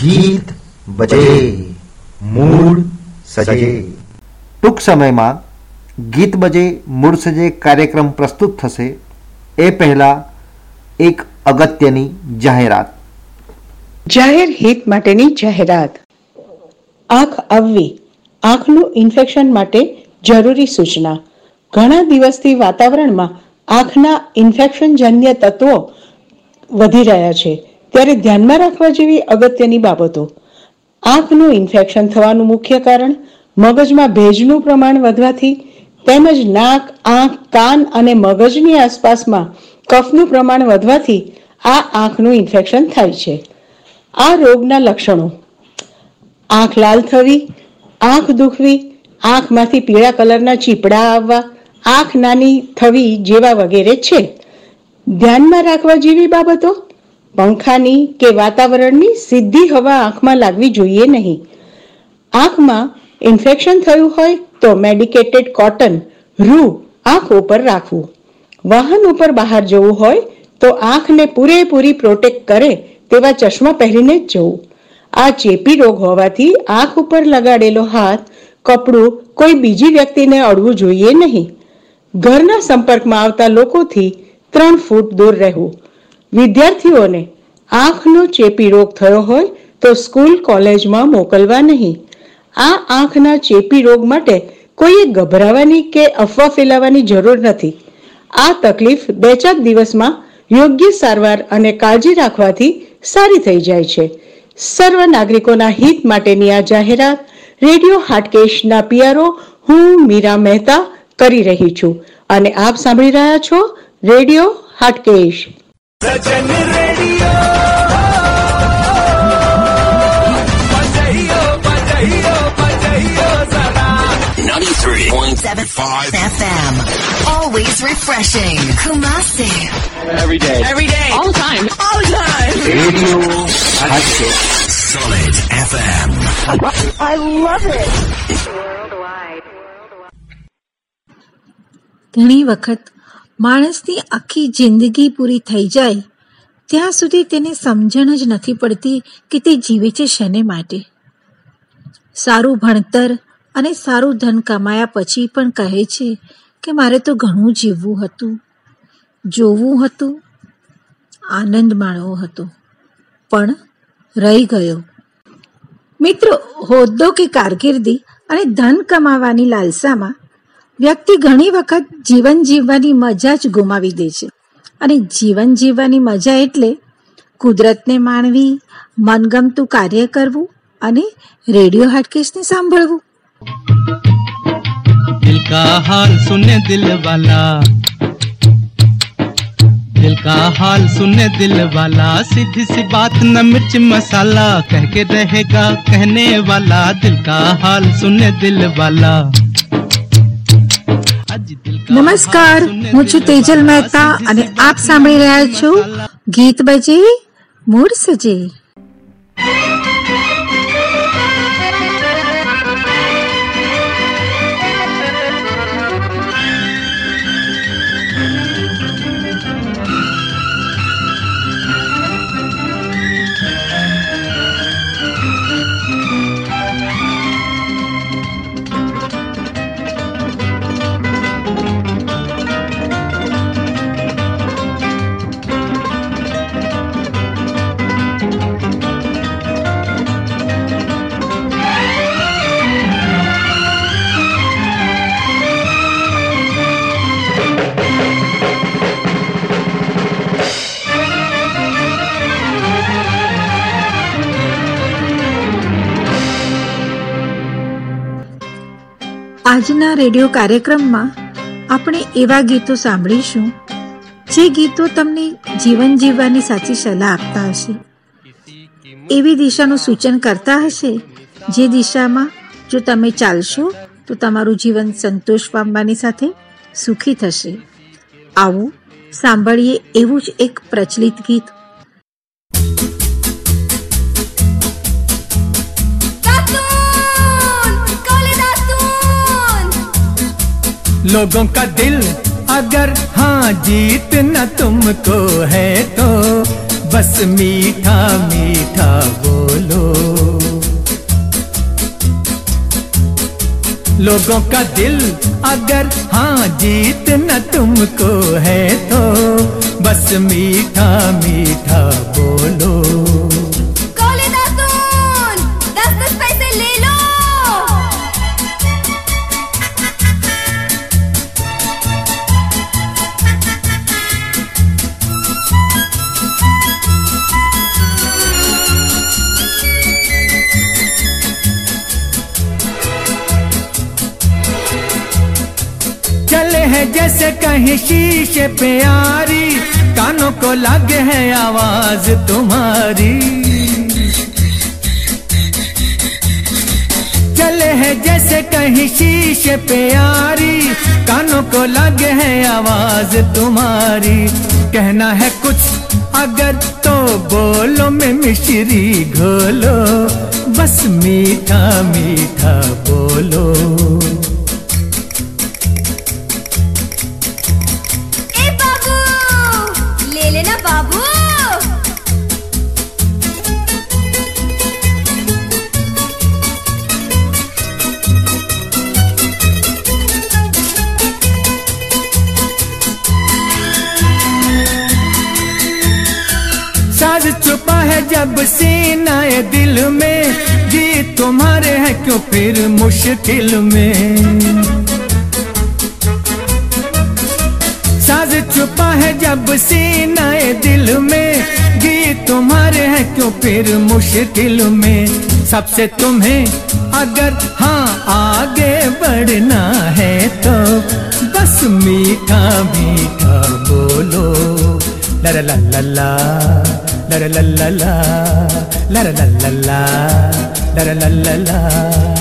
ગીત બજે, મૂળ સજે. ટૂંક સમયમાં ગીત બજે, મૂળ સજે કાર્યક્રમ પ્રસ્તુત થશે. એ પહેલા એક અગત્યની જાહેરાત. જાહેર હિત માટેની જાહેરાત. આંખ આવવી, આંખનું ઇન્ફેક્શન માટે જરૂરી સૂચના. ઘણા દિવસથી વાતાવરણમાં આંખના ઇન્ફેક્શનજન્ય તત્વો વધી રહ્યા છે. ત્યારે ધ્યાનમાં રાખવા જેવી અગત્યની બાબતો. આંખનું ઇન્ફેક્શન થવાનું મુખ્ય કારણ, મગજમાં ભેજનું પ્રમાણ વધવાથી તેમજ નાક, આંખ, કાન અને મગજની આસપાસમાં કફનું પ્રમાણ વધવાથી આ આંખનું ઇન્ફેક્શન થાય છે. આ રોગના લક્ષણો. આંખ લાલ થવી, આંખ દુખવી, આંખમાંથી પીળા કલરના ચીપડા આવવા, આંખ નાની થવી જેવા વગેરે છે. ધ્યાનમાં રાખવા જેવી બાબતો? પંખાની કે વાતાવરણની સીધી હવા આંખમાં લાગવી જોઈએ નહીં. આંખમાં ઇન્ફેક્શન થયું હોય તો મેડિકેટેડ કોટન, રૂ, આંખ ઉપર રાખવું. વાહન ઉપર બહાર જવું હોય તો આંખને પૂરેપૂરી પ્રોટેક્ટ કરે તેવા ચશ્મા પહેરીને જ જવું. આ ચેપી રોગ હોવાથી આંખ ઉપર લગાડેલો હાથ, કપડું કોઈ બીજી વ્યક્તિને અડવું જોઈએ નહીં. ઘરના સંપર્કમાં આવતા લોકોથી ત્રણ ફૂટ દૂર રહેવું. વિદ્યાર્થીઓને આંખનો ચેપી રોગ થયો હોય તો સ્કૂલ, કોલેજમાં મોકલવા નહીં. આ આંખના ચેપી રોગ માટે કોઈએ ગભરાવાની કે અફવા ફેલાવવાની જરૂર નથી. આ તકલીફ બે ચાર દિવસમાં યોગ્ય સારવાર અને કાળજી રાખવાથી સારી થઈ જાય છે. સર્વ નાગરિકોના હિત માટેની આ જાહેરાત રેડિયો હાટકેશના પિયારો હું મીરા મહેતા કરી રહી છું. અને આપ સાંભળી રહ્યા છો radio Hatkesh. સજન રેડિયો બજાઈઓ બજાઈઓ બજાઈઓ સદા 93.75 FM. Always refreshing. Kumasi. Every day. every day All the time. all the time radio Hatkesh Solid FM. ઘણી વખત માણસની આખી જિંદગી પૂરી થઈ જાય, ત્યાં સુધી તેને સમજણ જ નથી પડતી કે તે જીવે છે શેને માટે. સારું ભણતર અને સારું ધન કમાયા પછી પણ કહે છે કે મારે તો ઘણું જીવવું હતું, જોવું હતું, આનંદ માણવો હતો, પણ રહી ગયો. મિત્રો હોદ્દો કે કારકિર્દી અને ધન કમાવાની લાલસામાં વ્યક્તિ ઘણી વખત જીવન જીવવાની મજા જ ગુમાવી દે છે અને જીવન જીવવાની મજા એટલે કુદરતને માણવી મનગમતું કાર્ય કરવું અને રેડિયો હાટકેશને સાંભળવું दिल का हाल सुने दिल वाला दिल का हाल सुने दिल वाला सीधी सी बात न मिर्च मसाला कह के रहेगा कहने वाला दिल का हाल सुने दिल वाला आज दिल का નમસ્કાર હું છું તેજલ મહેતા અને આપ સાંભળી રહ્યા છો ગીત બજે મૂળ સજે આજના રેડિયો કાર્યક્રમમાં આપણે એવા ગીતો સાંભળીશું, જે ગીતો તમને જીવન જીવવાની સાચી સલાહ આપતા હશે. એવી દિશાનું સૂચન કરતા હશે, જે દિશામાં જો તમે ચાલશો, તો તમારું જીવન સંતોષ પામવાની સાથે સુખી થશે. આવું, સાંભળીએ એવું જ એક પ્રચલિત ગીત. लोगों का दिल अगर हाँ जीतना तुमको है तो बस मीठा मीठा बोलो। लोगों का दिल अगर हाँ जीतना तुमको है तो बस मीठा मीठा बोलो। हैं जैसे कहीं शीशे पे यारी कानों को लगे है आवाज़ तुम्हारी। चले है जैसे कहीं शीशे पे यारी कानों को लगे है आवाज़ तुम्हारी। कहना है कुछ, अगर तो बोलो में मिश्री घोलो। बस मीठा मीठा बोलो। फिर मुश्किल में साज छुपा है जब सीना दिल में गीत तुम्हारे है क्यों फिर मुश्किल में सबसे तुम्हें अगर हाँ आगे बढ़ना है तो बस मीठा मीठा बोलो लर लल्ला लर लल्ला लर लल्ला लर लल्ला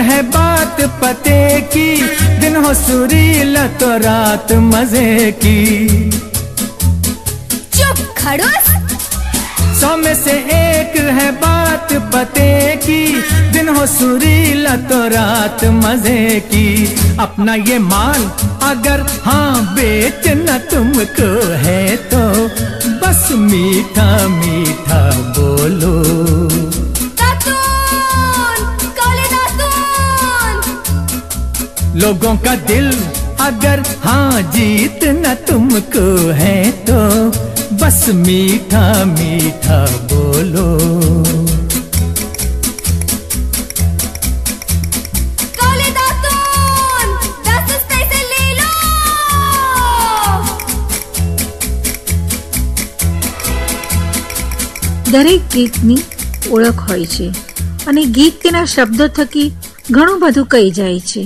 है बात पते की दिन हो सुरीला तो रात मज़े की। चुप खड़ूस। सौ में से एक है बात पते की दिन हो सुरीला तो रात मज़े की। अपना ये माल अगर हाँ बेचना तुमको है तो बस मीठा मीठा बोलो। लोगों का दिल अगर हाँ जीतना तुमको है तो बस मीठा मीठा बोलो कोले दातून दस दस पैसे ले लो દરેક ગીતની ઓળખ હોય છે અને ગીત તેના શબ્દો થકી ઘણું બધું કહી જાય છે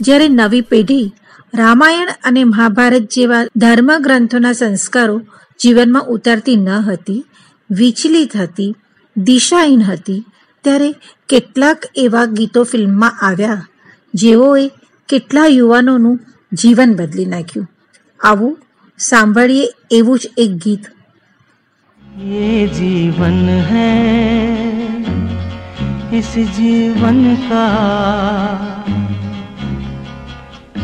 જ્યારે નવી પેઢી રામાયણ અને મહાભારત જેવા ધર્મ ગ્રંથોના સંસ્કારો જીવનમાં ઉતારતી ન હતી વિચલિત હતી દિશાહીન હતી ત્યારે કેટલાક એવા ગીતો ફિલ્મમાં આવ્યા જેઓએ કેટલા યુવાનોનું જીવન બદલી નાખ્યું આવું સાંભળીએ એવું જ એક ગીત ये जीवन है इस जीवन का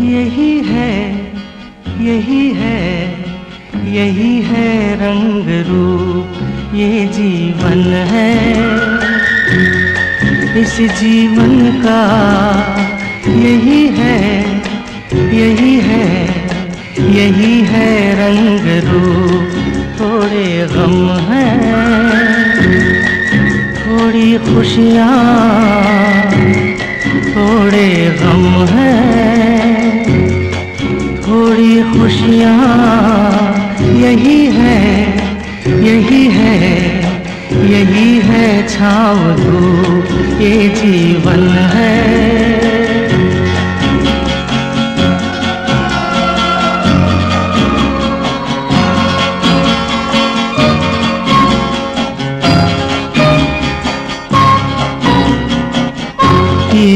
यही है यही है यही है रंग रूप, ये जीवन है। इस जीवन का यही है यही है यही है रंग रूप, थोड़े गम हैं, थोड़ी खुशियाँ, थोड़े गम हैं। थोड़ी खुशियाँ। यही है यही है यही है छाव धूप ये जीवन है।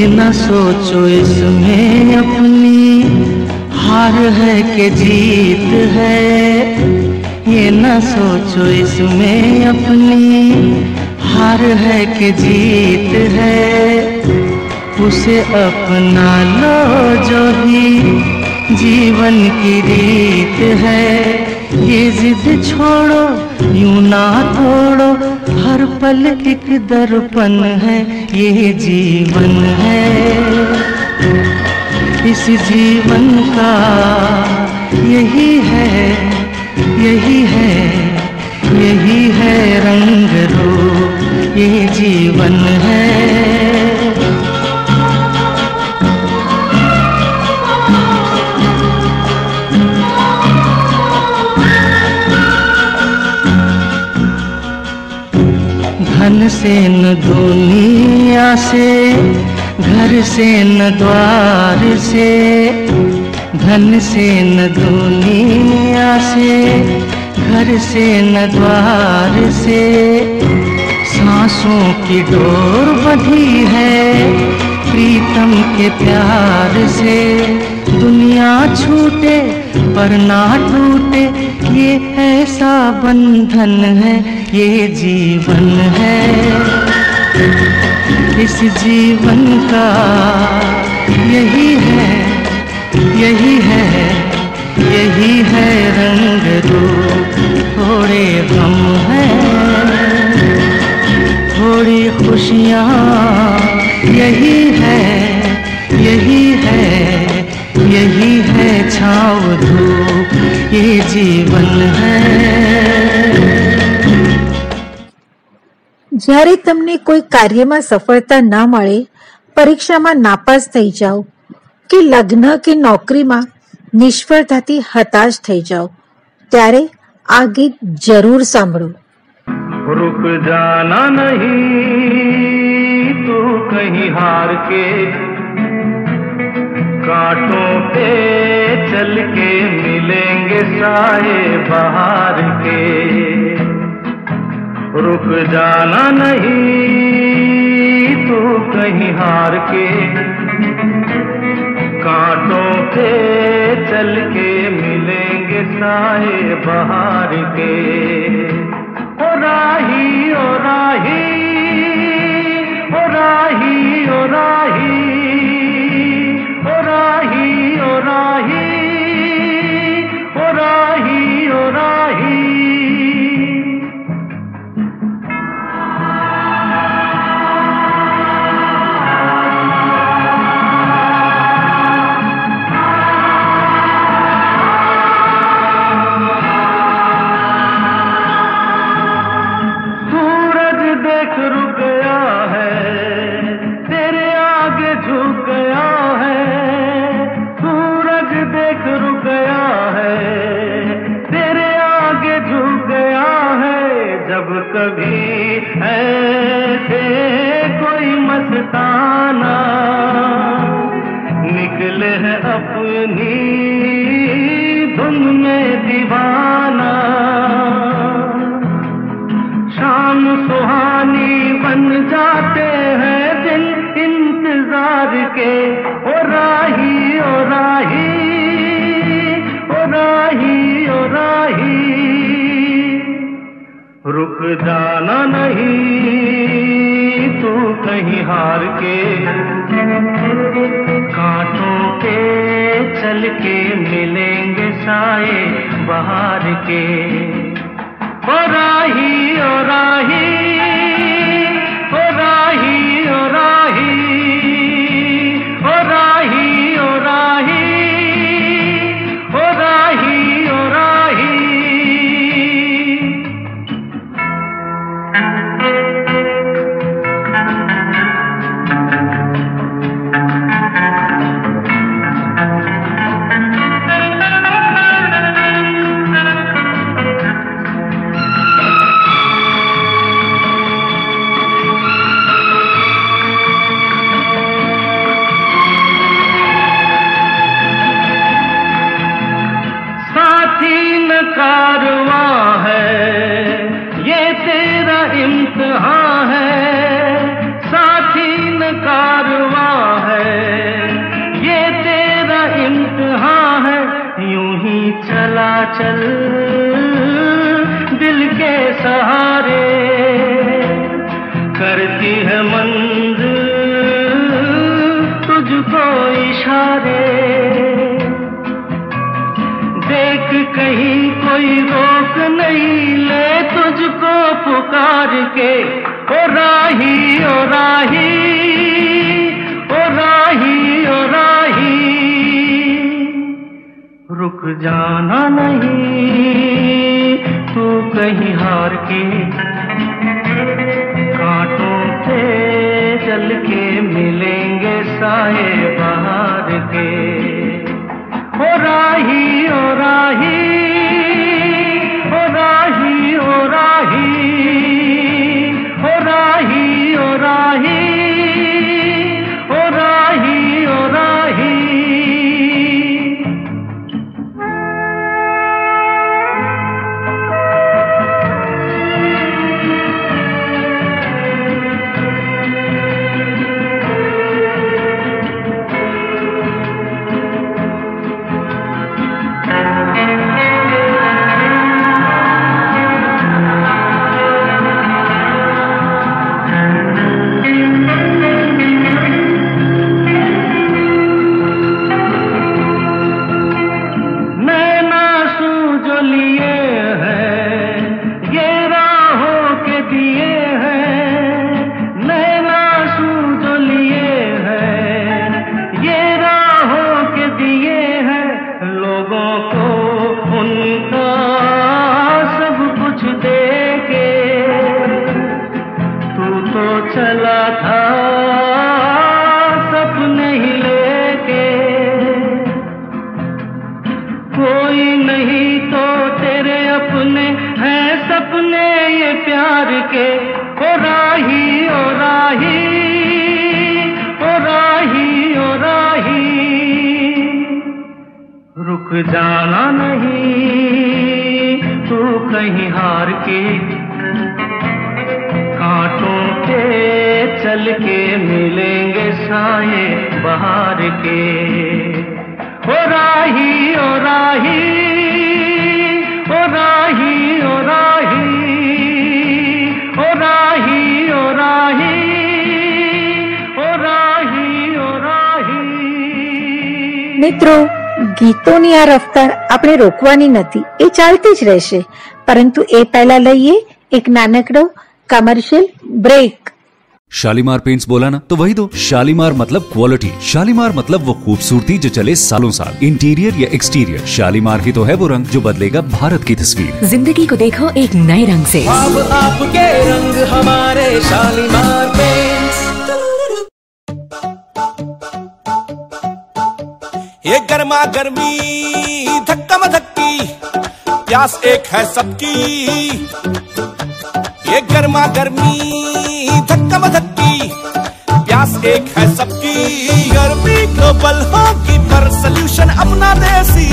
न सोचो इसमें अपनी हार है कि जीत है, ये न सोचो इसमें अपनी। हार है कि जीत है, उसे अपना लो जो ही जीवन की रीत है। ये जिद छोड़ो, यूँ ना तोड़ो, हर पल एक दर्पण है, ये जीवन है। इस जीवन का। यही है यही है यही है रंग रूप ये जीवन है। धन से न दुनिया से घर से न द्वार से, धन से न दुनिया से, घर से न द्वार से। सांसों की डोर बंधी है प्रीतम के प्यार से। दुनिया छूटे पर ना टूटे, ये ऐसा बंधन है, ये जीवन है। इस जीवन का। यही है यही है यही है रंग रूप। थोड़े गम है, थोड़ी खुशियाँ। यही है यही है यही है छाव धूप। ये जीवन है। જ્યારે તમને કોઈ કાર્યમાં સફળતા ના મળે પરીક્ષામાં નાપાસ થઈ જાઓ કે લગ્ન કે નોકરીમાં નિષ્ફળતાથી હતાશ થઈ જાઓ ત્યારે આ ગીત જરૂર સાંભળો रुक जाना नहीं तू कहीं हार के कांटों पे चल के मिलेंगे साए बाहर के रुक जाना नहीं तू कहीं हार के। कांटों पे चल के मिलेंगे साए बाहर के। ओ राही ओ राही ओ राही ओ राही ओ राही ओ राही ओ राही ओ राही। ओ राही ओ राही ओ राही ओ राही। रुक जाना नहीं तू कहीं हार के। कांटों के चल के मिलेंगे साए बाहर के। ओ राही ओ राही चला दिल के सहारे करती है मंजिल तुझको इशारे। देख कहीं कोई रोक नहीं ले तुझको पुकार के। ओ राही ओ राही। रुक जाना नहीं, तू कहीं हार के कांटों पे चल के मिलेंगे साए बाहर के। ओ राही ओ राही ओ राही ओ राही। મિત્રો ગીતોની આ રફતાર આપણે રોકવાની નથી એ ચાલતી જ રહેશે પરંતુ એ પહેલા લઈએ એક નાનકડો કમર્શિયલ બ્રેક शालीमार पेंट्स बोला ना तो वही दो शालीमार मतलब क्वालिटी शालीमार मतलब वो खूबसूरती जो चले सालों साल इंटीरियर या एक्सटीरियर शालीमार ही तो है वो रंग जो बदलेगा भारत की तस्वीर जिंदगी को देखो एक नए रंग से अब आपके रंग हमारे शालीमार पेंट्स ये गर्मा गर्मी, धक्का मधक्की प्यास एक है सबकी। ये गर्मा गर्मी, धक्का मधक्की प्यास एक है सबकी। गर्मी ग्लोबल होगी, पर सोल्यूशन अपना देसी।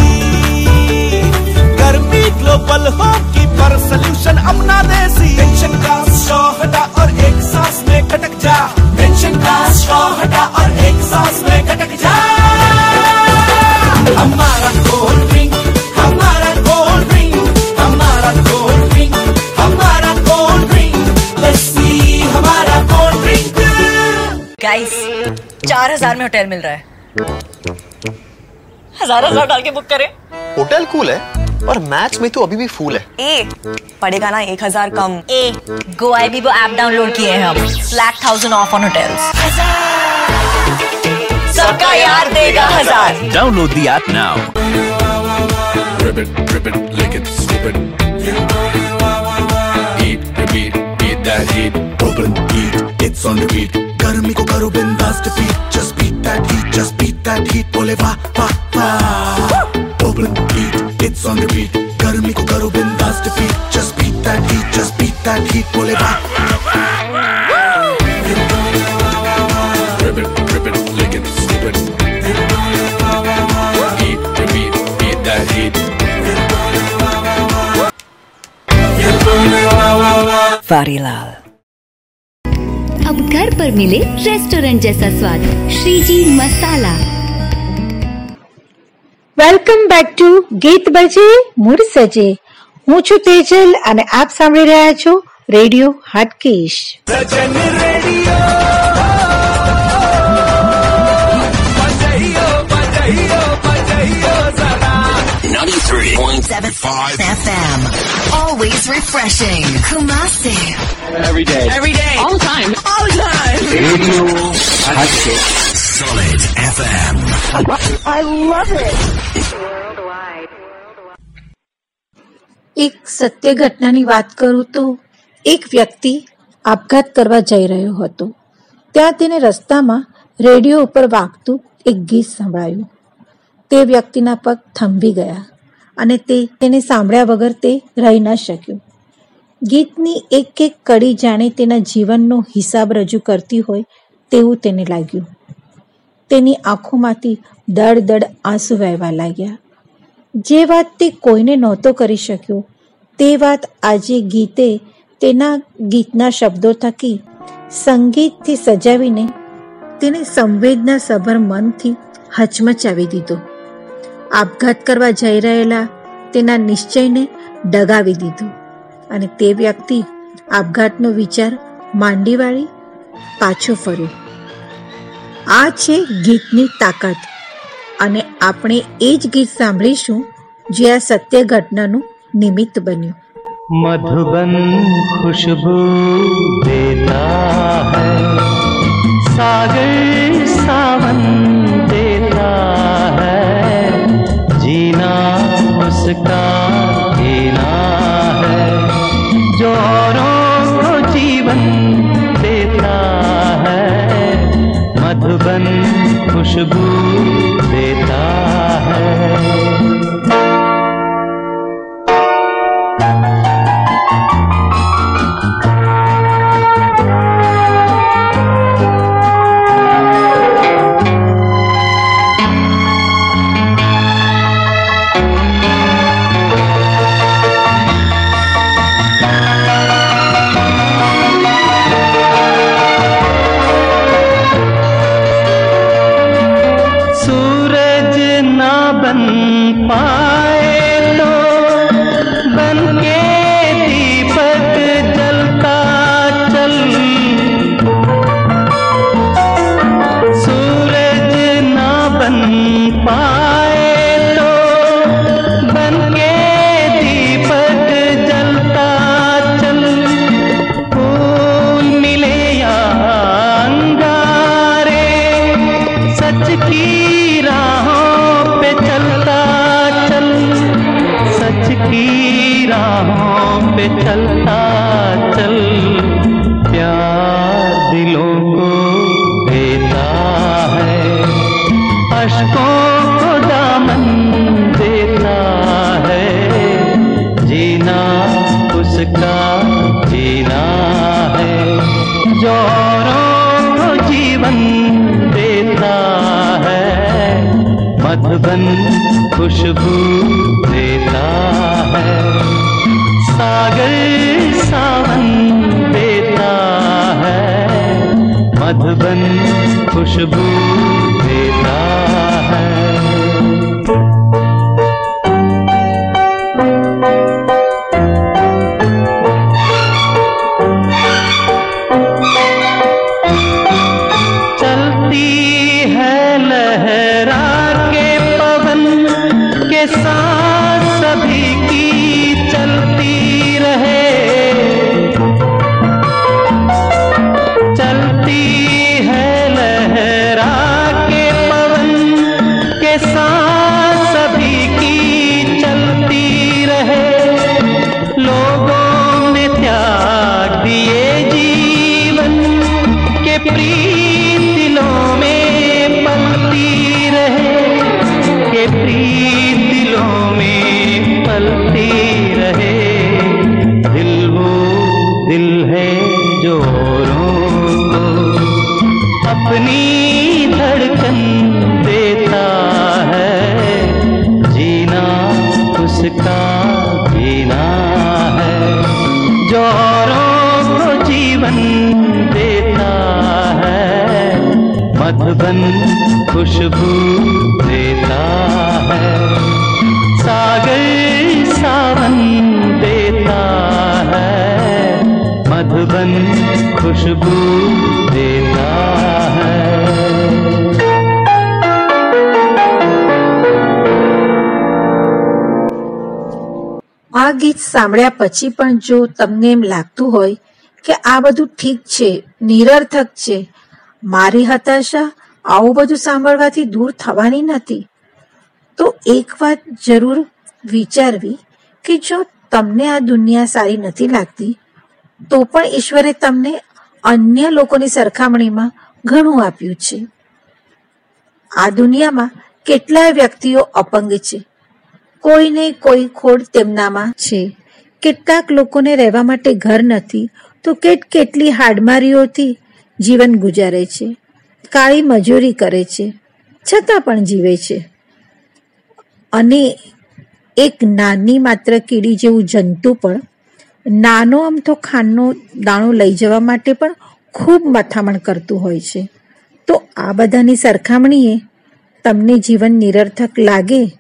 गर्मी ग्लोबल होगी, पर सोल्यूशन अपना देसी। टेंशन का स्ट्रॉ हटा और एक सांस में खटक जा। चार हज़ार में होटल मिल रहा है हज़ार हज़ार डाल के बुक करें होटल कूल है और मैच में तो अभी भी फूल है ए पड़ेगा ना एक हज़ार कम a Goibibo app download किए हैं हम flat thousand off on hotels सबका यार देगा हज़ार Download the app now. Rip it, rip it, lick it, strip it. Eat, repeat, eat that heat. Open, eat, it's on repeat. गर्मी को करो बिंदास defeat. Just beat that heat, beat. बोले वाह वाह वाह. Open, eat, it's on repeat. गर्मी को करो बिंदास defeat. Just beat that heat, just beat that heat. बोले वाह. Repeat, that heat. वारीलाल अब घर पर मिले रेस्टोरेंट जैसा स्वाद Shreeji Masala welcome back to ગીત બજે મૂડ સજે હું છું તેજલ અને આપ સાંભળી રહ્યા છો radio Hatkesh Sajan radio 93.75 FM. Always refreshing. Kumasi. Every day. Every day. All the time. All the time. Radio Hatke. Solid FM. I love it. એક સત્ય ઘટનાની વાત કરું તો એક વ્યક્તિ આપઘાત કરવા જઈ રહ્યો હતો ત્યાં તેને રસ્તામાં રેડિયો ઉપર વાગતું એક ગીત સંભળાયું તે વ્યક્તિના પગ થંભી ગયા અને તે તેને સાંભળ્યા વગર તે રહી ન શક્યું. ગીતની એક એક કડી જાણે તેના જીવનનો હિસાબ રજૂ કરતી હોય તેવું તેને લાગ્યું. તેની આંખોમાંથી દડ દડ આંસુ વહેવા લાગ્યા. જે વાત તે કોઈને નહોતો કરી શક્યો, તે વાત આજે ગીતે તેના ગીતના શબ્દો થકી સંગીતથી સજાવીને તેને સંવેદના સભર મનથી હચમચાવી દીધો. આપઘાત કરવા જઈ રહેલા તેના નિશ્ચયને ડગાવી દીધો અને તે વ્યક્તિ આપઘાતનો વિચાર માંડી વાળી પાછો ફર્યો. આ છે ગીતની તાકાત અને આપણે એ જ ગીત સાંભળીશું જે આ સત્ય ઘટનાનું નિમિત્ત બન્યું. મધુબન ખુશબુ સાગર સાવન દેતા હૈ. जीना उसका जीना है। जो को जीवन देता है मधुबन खुशबू देता है। खुशबू मधुबन खुशबू देता है। सागर सावन देता है। मधुबन खुशबू देता है। આ ગીત સાંભળ્યા પછી પણ જો તમને એમ લાગતું હોય કે આ બધું ઠીક છે, નિરર્થક છે મારી હતાશા આવું બધું સાંભળવાથી દૂર થવાની નથી. તો એક વાત જરૂર વિચારવી કે જો તમને આ દુનિયા સારી નથી લાગતી, તો પણ ઈશ્વરે તમને અન્ય લોકોની સરખામણીમાં ઘણું આપ્યું છે. આ દુનિયામાં કેટલાય વ્યક્તિઓ અપંગ છે. કોઈને કોઈ ખોડ તેમનામાં છે. કેટલાક લોકોને રહેવા માટે ઘર નથી. તો કેટ કેટલી હાડમારીઓથી જીવન ગુજારે છે. કાળી મજૂરી કરે છે. છતાં પણ જીવે છે. અને એક નાની માત્ર કીડી જેવું જંતુ પણ નાનો અમથો ખાંડનો દાણો લઈ જવા માટે પણ ખૂબ મથામણ કરતું હોય છે. તો આ બધાની સરખામણીએ તમને જીવન નિરર્થક લાગે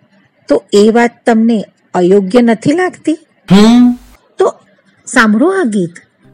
તો એ વાત તમને અયોગ્ય નથી લાગતી? તો સાંભળો આ ગીત.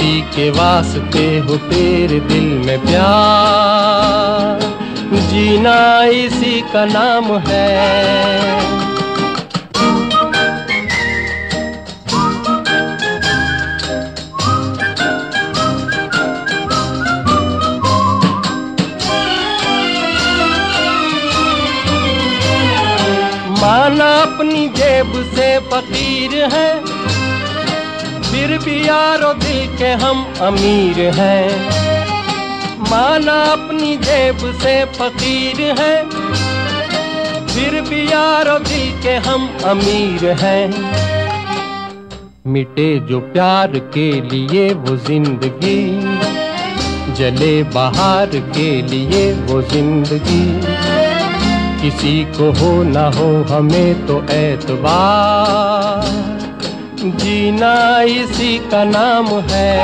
किसी के वास्ते हो तेरे दिल में प्यार। जीना इसी का नाम है। माना अपनी जेब से फकीर है। फिर भी यारो दिल के हम अमीर हैं। माना अपनी जेब से फकीर है। फिर भी यारो दिल के हम अमीर हैं। मिटे जो प्यार के लिए वो ज़िंदगी, जले बाहर के लिए वो ज़िंदगी। किसी को हो ना हो हमें तो एतबार जीना इसी का नाम है।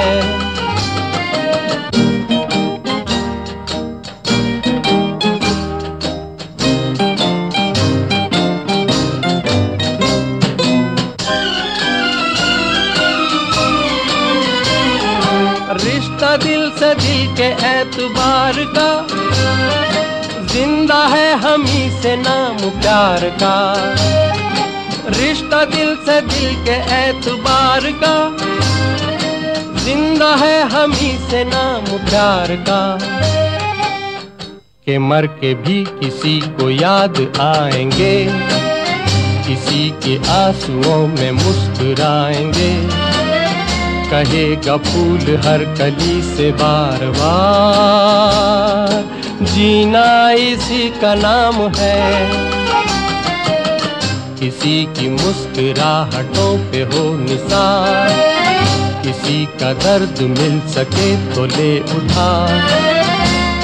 रिश्ता दिल से दिल के एतबार का, ज़िंदा है हम ही से नाम प्यार का। रिश्ता दिल से दिल के एतबार का। ज़िंदा है हम ही से नाम प्यार का। के मर के भी किसी को याद आएँगे। किसी के आंसुओं में मुस्कुराएँगे। कहेगा फूल हर कली से बार बार। जीना इसी का नाम है। किसी की मुस्कुराहटों पे हो निसार। किसी का दर्द मिल सके तो ले उठा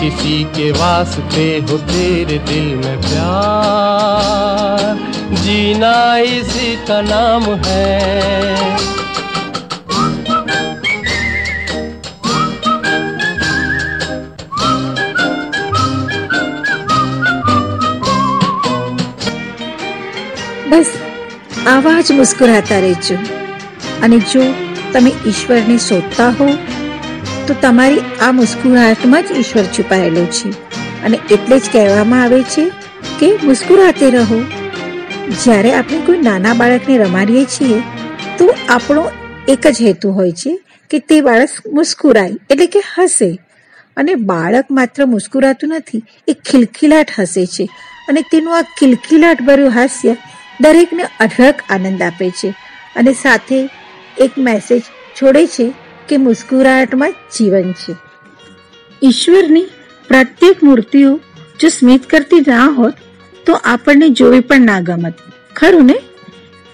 किसी के वास्ते हो तेरे दिल में प्यार। जीना इसी का नाम है। આવા જ મુસ્કુરાતા રહેજો અને જો તમે ઈશ્વરને શોધતા હો તો તમારી આ મુસ્કુરાહટમાં જ ઈશ્વર છુપાયેલો છે અને એટલે જ કહેવામાં આવે છે કે મુસ્કુરાતે રહો જ્યારે આપણે કોઈ નાના બાળકને રમાડીએ છીએ તો આપણો એક જ હેતુ હોય છે કે તે બાળક મુસ્કુરાય એટલે કે હસે અને બાળક માત્ર મુસ્કુરાતું નથી એ ખિલખિલાટ હસે છે અને તેનું આ ખિલખિલાટ ભર્યું હાસ્ય દરેકને અઢળક આનંદ આપે છે અને સાથે એક મેસેજ છોડે છે કે મુસ્કુરાહટમાં જીવન છે. ઈશ્વરની પ્રત્યેક મૂર્તિઓ જો સ્મિત કરતી ના હોત, તો આપણને જોવી પણ ના ગમત. ખરું ને?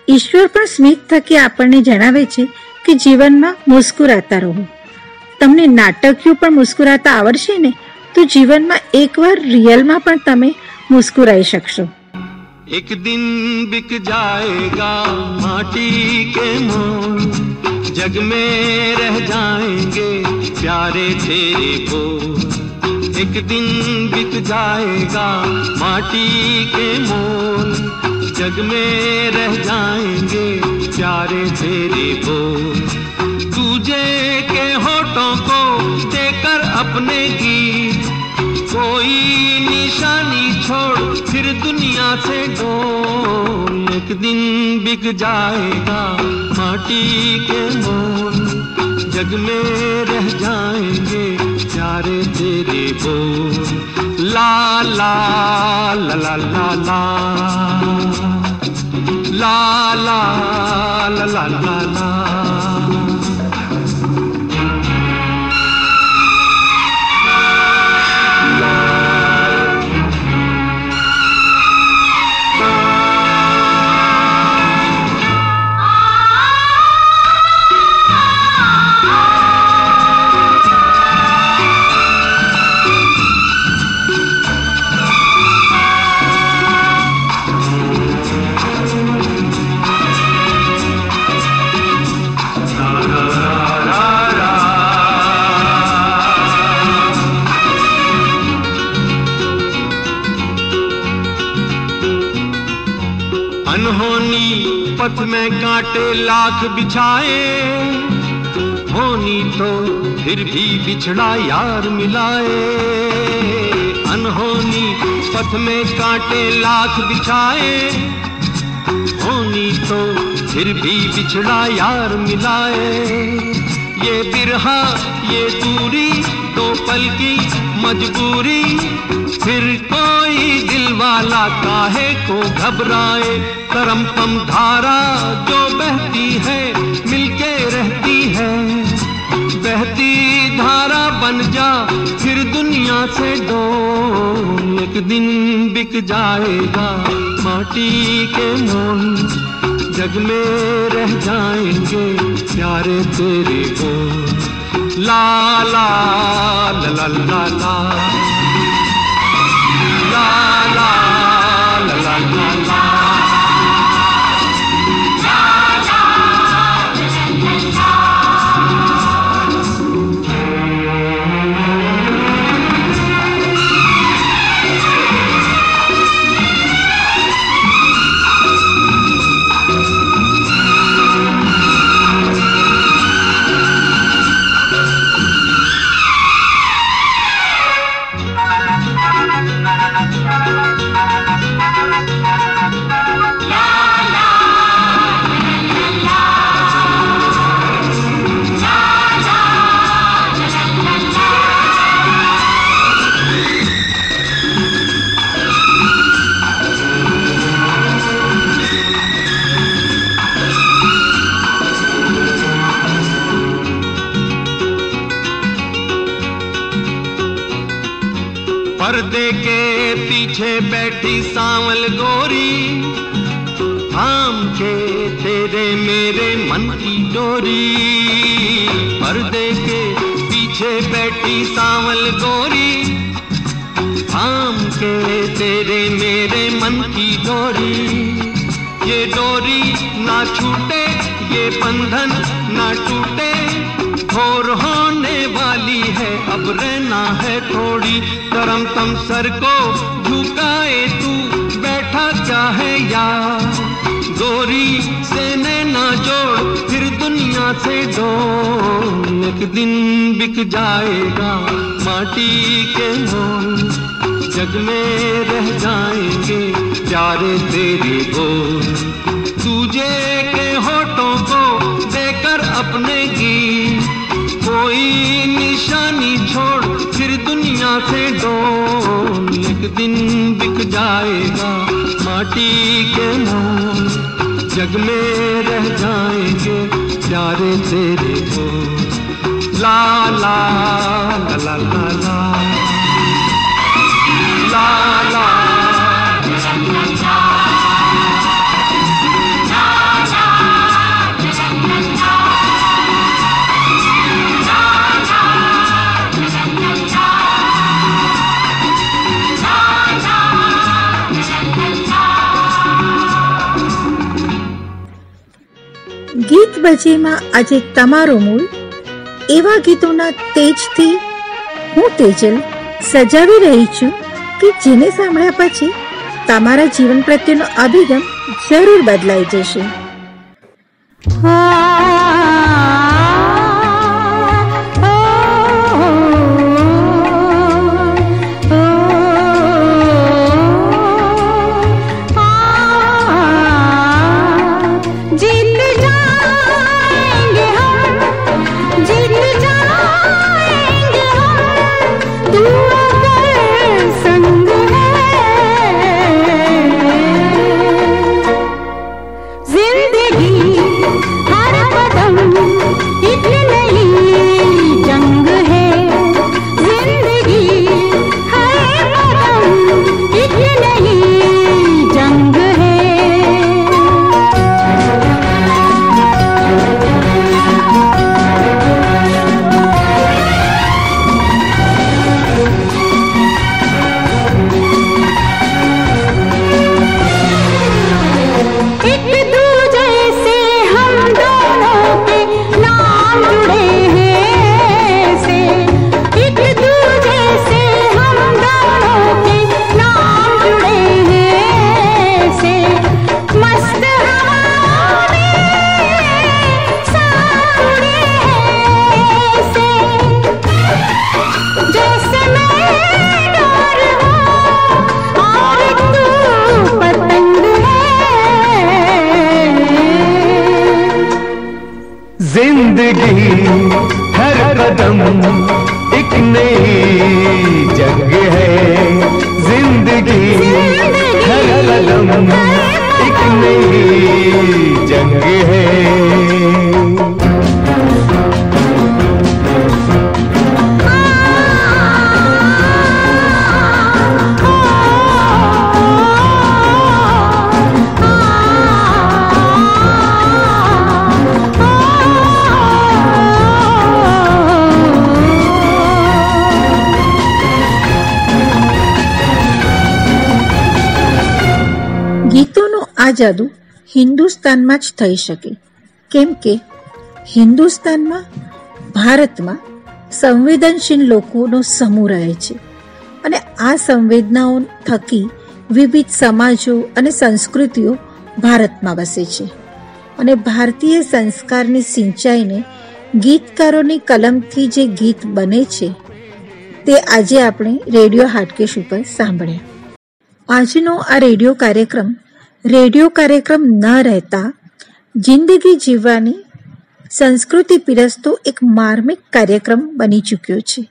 ઈશ્વર પણ સ્મિત થકી આપણને જણાવે છે કે જીવનમાં મુસ્કુરાતા રહો. તમને નાટકીય પણ મુસ્કુરાતા આવડશે ને? તો જીવનમાં એકવાર રિયલમાં પણ તમે મુસ્કુરાઈ શકશો. एक दिन बिक जाएगा माटी के मोल। जग में रह जाएँगे प्यारे तेरे बोल। एक दिन बिक जाएगा माटी के मोल। जग में रह जाएँगे प्यारे तेरे बोल। तुझे के होठों को देकर अपने की कोई निशानी छोड़ दुनिया से डोल एक दिन बिक जाएगा माटी के मोल। जग में रह जाएँगे प्यारे तेरे बोल। ला ला ला ला ला। ला ला ला ला ला ला। कांटे लाख बिछाए, होनी तो फिर भी बिछड़ा यार मिलाए। अनहोनी पथ में कांटे लाख बिछाए, होनी तो फिर भी बिछड़ा यार मिलाए। ये बिरहा, ये दूरी, दो पल की मजबूरी फिर कोई दिल वाला काहे को घबराए? करम पम धारा जो बहती है, मिलके रहती है। बहती धारा बन जा, फिर दुनिया से दो एक दिन बिक जाएगा। माटी के मोल जग में रह जाएँगे, प्यारे तेरे को ला ला ला ला ला ला। Bye. सर को झुकाए तू, बैठा क्या है यार। गोरी से नैना जोड़, फिर दुनिया से दो एक दिन बिक जाएगा माटी के मोल। जग में रह जाएँगे प्यारे तेरे बोल तुझे के होठों को देकर अपने की कोई निशानी छोड़, फिर दुनिया से एक दिन बिक जाएगा माटी के मोल जग में रह जाएँगे प्यारे तेरे को। ला ला ला ला ला ला। ला, ला। બજેમાં આજે તમારો મૂળ. એવા ગીતોના તેજથી હું તેજલ સજાવી રહી છું કે જેને સાંભળ્યા પછી તમારા જીવન પ્રત્યેનો અભિગમ જરૂર બદલાઈ જશે. जीत જાદુ હિન્દુસ્તાનમાં જ થઈ શકે. કેમ કે હિન્દુસ્તાનમાં, ભારતમાં સંવેદનશીલ લોકોનો સમૂહ રહે છે અને આ સંવેદનાઓ થકી વિવિધ સમાજો અને સંસ્કૃતિઓ ભારતમાં વસે છે. અને ભારતીય સંસ્કારની સિંચાઈને ગીતકારોની કલમથી જે ગીત બને છે, તે આજે આપણે રેડિયો હાટકેશ ઉપર સાંભળ્યા. આજનો આ રેડિયો કાર્યક્રમ રેડિયો કાર્યક્રમ ન રહેતા જિંદગી જીવવાની સંસ્કૃતિ પીરસતો એક માર્મિક કાર્યક્રમ બની ચૂક્યો છે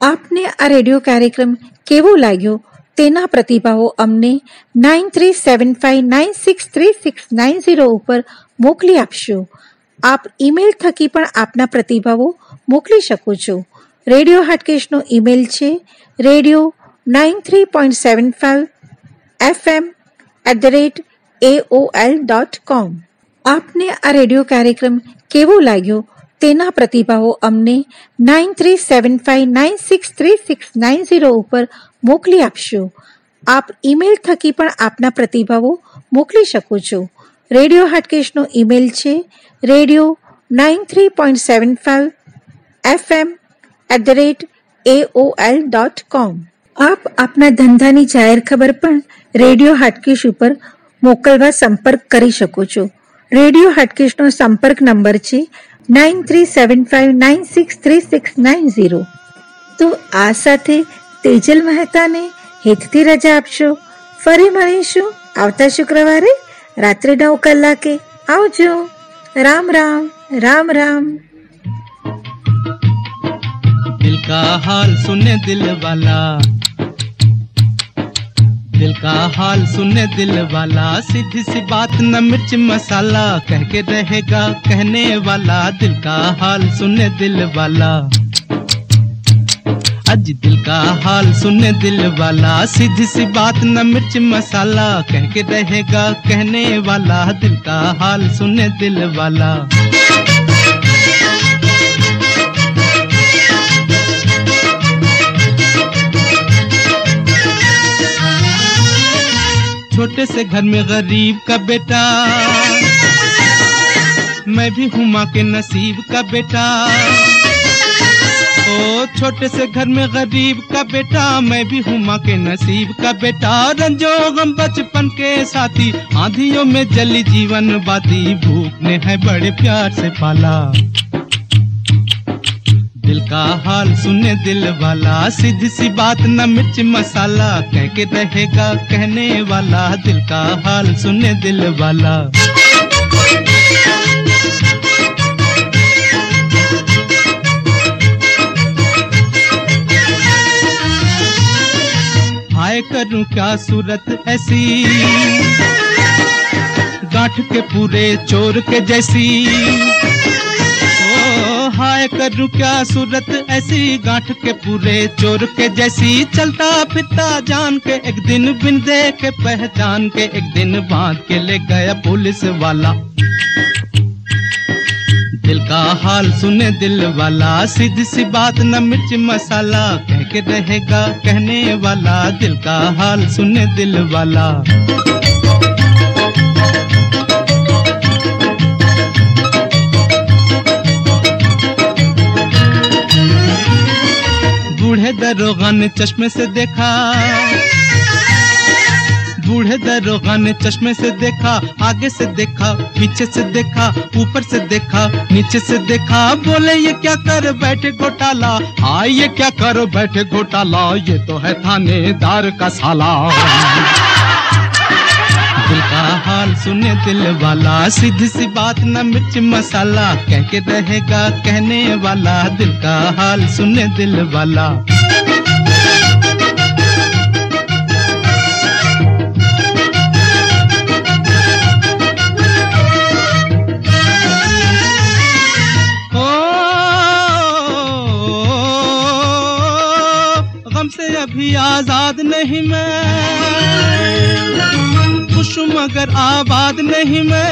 આપને આ રેડિયો કાર્યક્રમ કેવો લાગ્યો તેના પ્રતિભાવો અમને nine three seven five nine six three six nine zero ઉપર મોકલી આપશો આપ ઈમેલ થકી પણ આપના પ્રતિભાવો મોકલી શકો છો રેડિયો હાટકેશનો ઈમેલ છે radio nine three point seven five FM at the rate AOL dot કોમ આપને આ રેડિયો કાર્યક્રમ કેવો લાગ્યો તેના પ્રતિભાવો અમને nine three seven five nine six three six nine zero ઉપર મોકલી આપશો આપ ઈમેલ થકી પણ આપના પ્રતિભાવો મોકલી શકો છો રેડિયો હાટકેશનો ઈમેલ છે radio nine three point seven five FM at the rate AOL dot com આપ આપના ધંધાની જાહેર ખબર પણ રેડિયો હાટકેશ ઉપર મોકલવા સંપર્ક કરી શકો છો. રેડિયો હાટકેશનો સંપર્ક નંબર છે nine three seven five nine six three six nine zero. તો આ સાથે તેજલ મહેતાને હેતથી રજા આપશો. ફરી મળીશું આવતા શુક્રવારે રાત્રે નવ કલાકે. આવજો. રામ રામ રામ રામ. દિલ કા હાલ સુને દિલ વાલા. दिल का हाल सुने दिल वाला, सीधी सी बात न मिर्च मसाला, कह के रहेगा कहने वाला, दिल का हाल सुने दिल वाला। अज दिल का हाल सुने दिल वाला, सीधी सी बात न मिर्च मसाला, कह के रहेगा कहने वाला, दिल का हाल सुने दिल वाला। छोटे से घर में गरीब का बेटा। मैं भी हूँ माँ के नसीब का बेटा। ओ, छोटे से घर में गरीब का बेटा, मैं भी हूँ माँ के नसीब का बेटा। रंजो गम बचपन के साथी, आंधियों में जली जीवन बाती। भूख ने है बड़े प्यार से पाला। दिल का हाल सुने दिल वाला। सीधी सी बात न मिर्च मसाला, कह के रहेगा कहने वाला। दिल का हाल सुने दिल वाला। हाय करूँ क्या सूरत ऐसी? गांठ के पूरे चोर के जैसी। हाय करूँ क्या सूरत? ऐसी गांठ के पूरे चोर के जैसी चलता फिरता जान के एक दिन बिन देखे पहचान के एक दिन बाँध के ले गया पुलिस वाला। दिल का हाल सुने दिल वाला, सीधी सी बात न मिर्च मसाला, कह के रहेगा कहने वाला। दिल का हाल सुने दिल वाला। दरोगा ने चश्मे से देखा। बूढ़े दरोगा ने चश्मे से देखा। आगे से देखा, पीछे से देखा, ऊपर से देखा, नीचे से देखा। बोले, ये क्या कर बैठे घोटाला? हाँ ये क्या कर बैठे घोटाला? ये तो है थानेदार का साला। हाल सुने दिल वाला, सीधी सी बात न मिर्च मसाला, कह के रहेगा कहने वाला, दिल का हाल सुने दिल वाला। अभी आज़ाद नहीं मैं। खुश मगर आबाद नहीं मैं।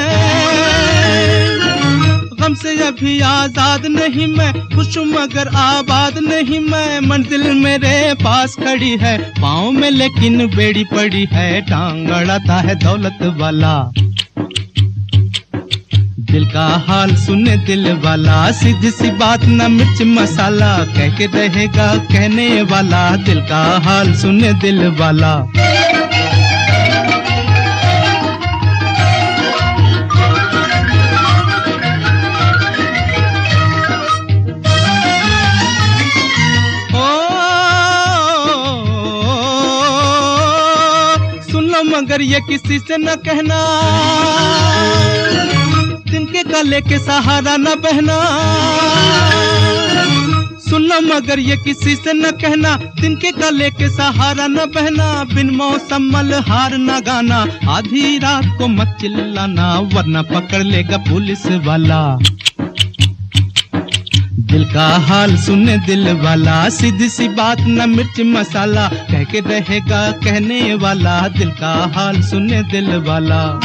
गम से अभी आज़ाद नहीं मैं। खुश मगर आबाद नहीं मैं। मंजिल मेरे पास खड़ी है। पाँव में लेकिन बेड़ी पड़ी है। टांग अड़ाता है दौलत वाला। दिल का हाल सुने दिल वाला। सीधी सी बात न मिर्च मसाला। कह के रहेगा कहने वाला। दिल का हाल सुने दिल वाला। ये किसी से न कहना। तिनके का लेके सहारा न बहना। सुन लो मगर ये किसी से न कहना। तिनके का लेके सहारा न बहना। बिन मौसम हार न गाना। आधी रात को मत चिल्लाना, वरना पकड़ लेगा पुलिस वाला। दिल का हाल सुन दिल वाला, सीधी सी बात न मिर्च मसाला, कह के रहेगा कहने वाला, दिल का हाल सुने दिल वाला।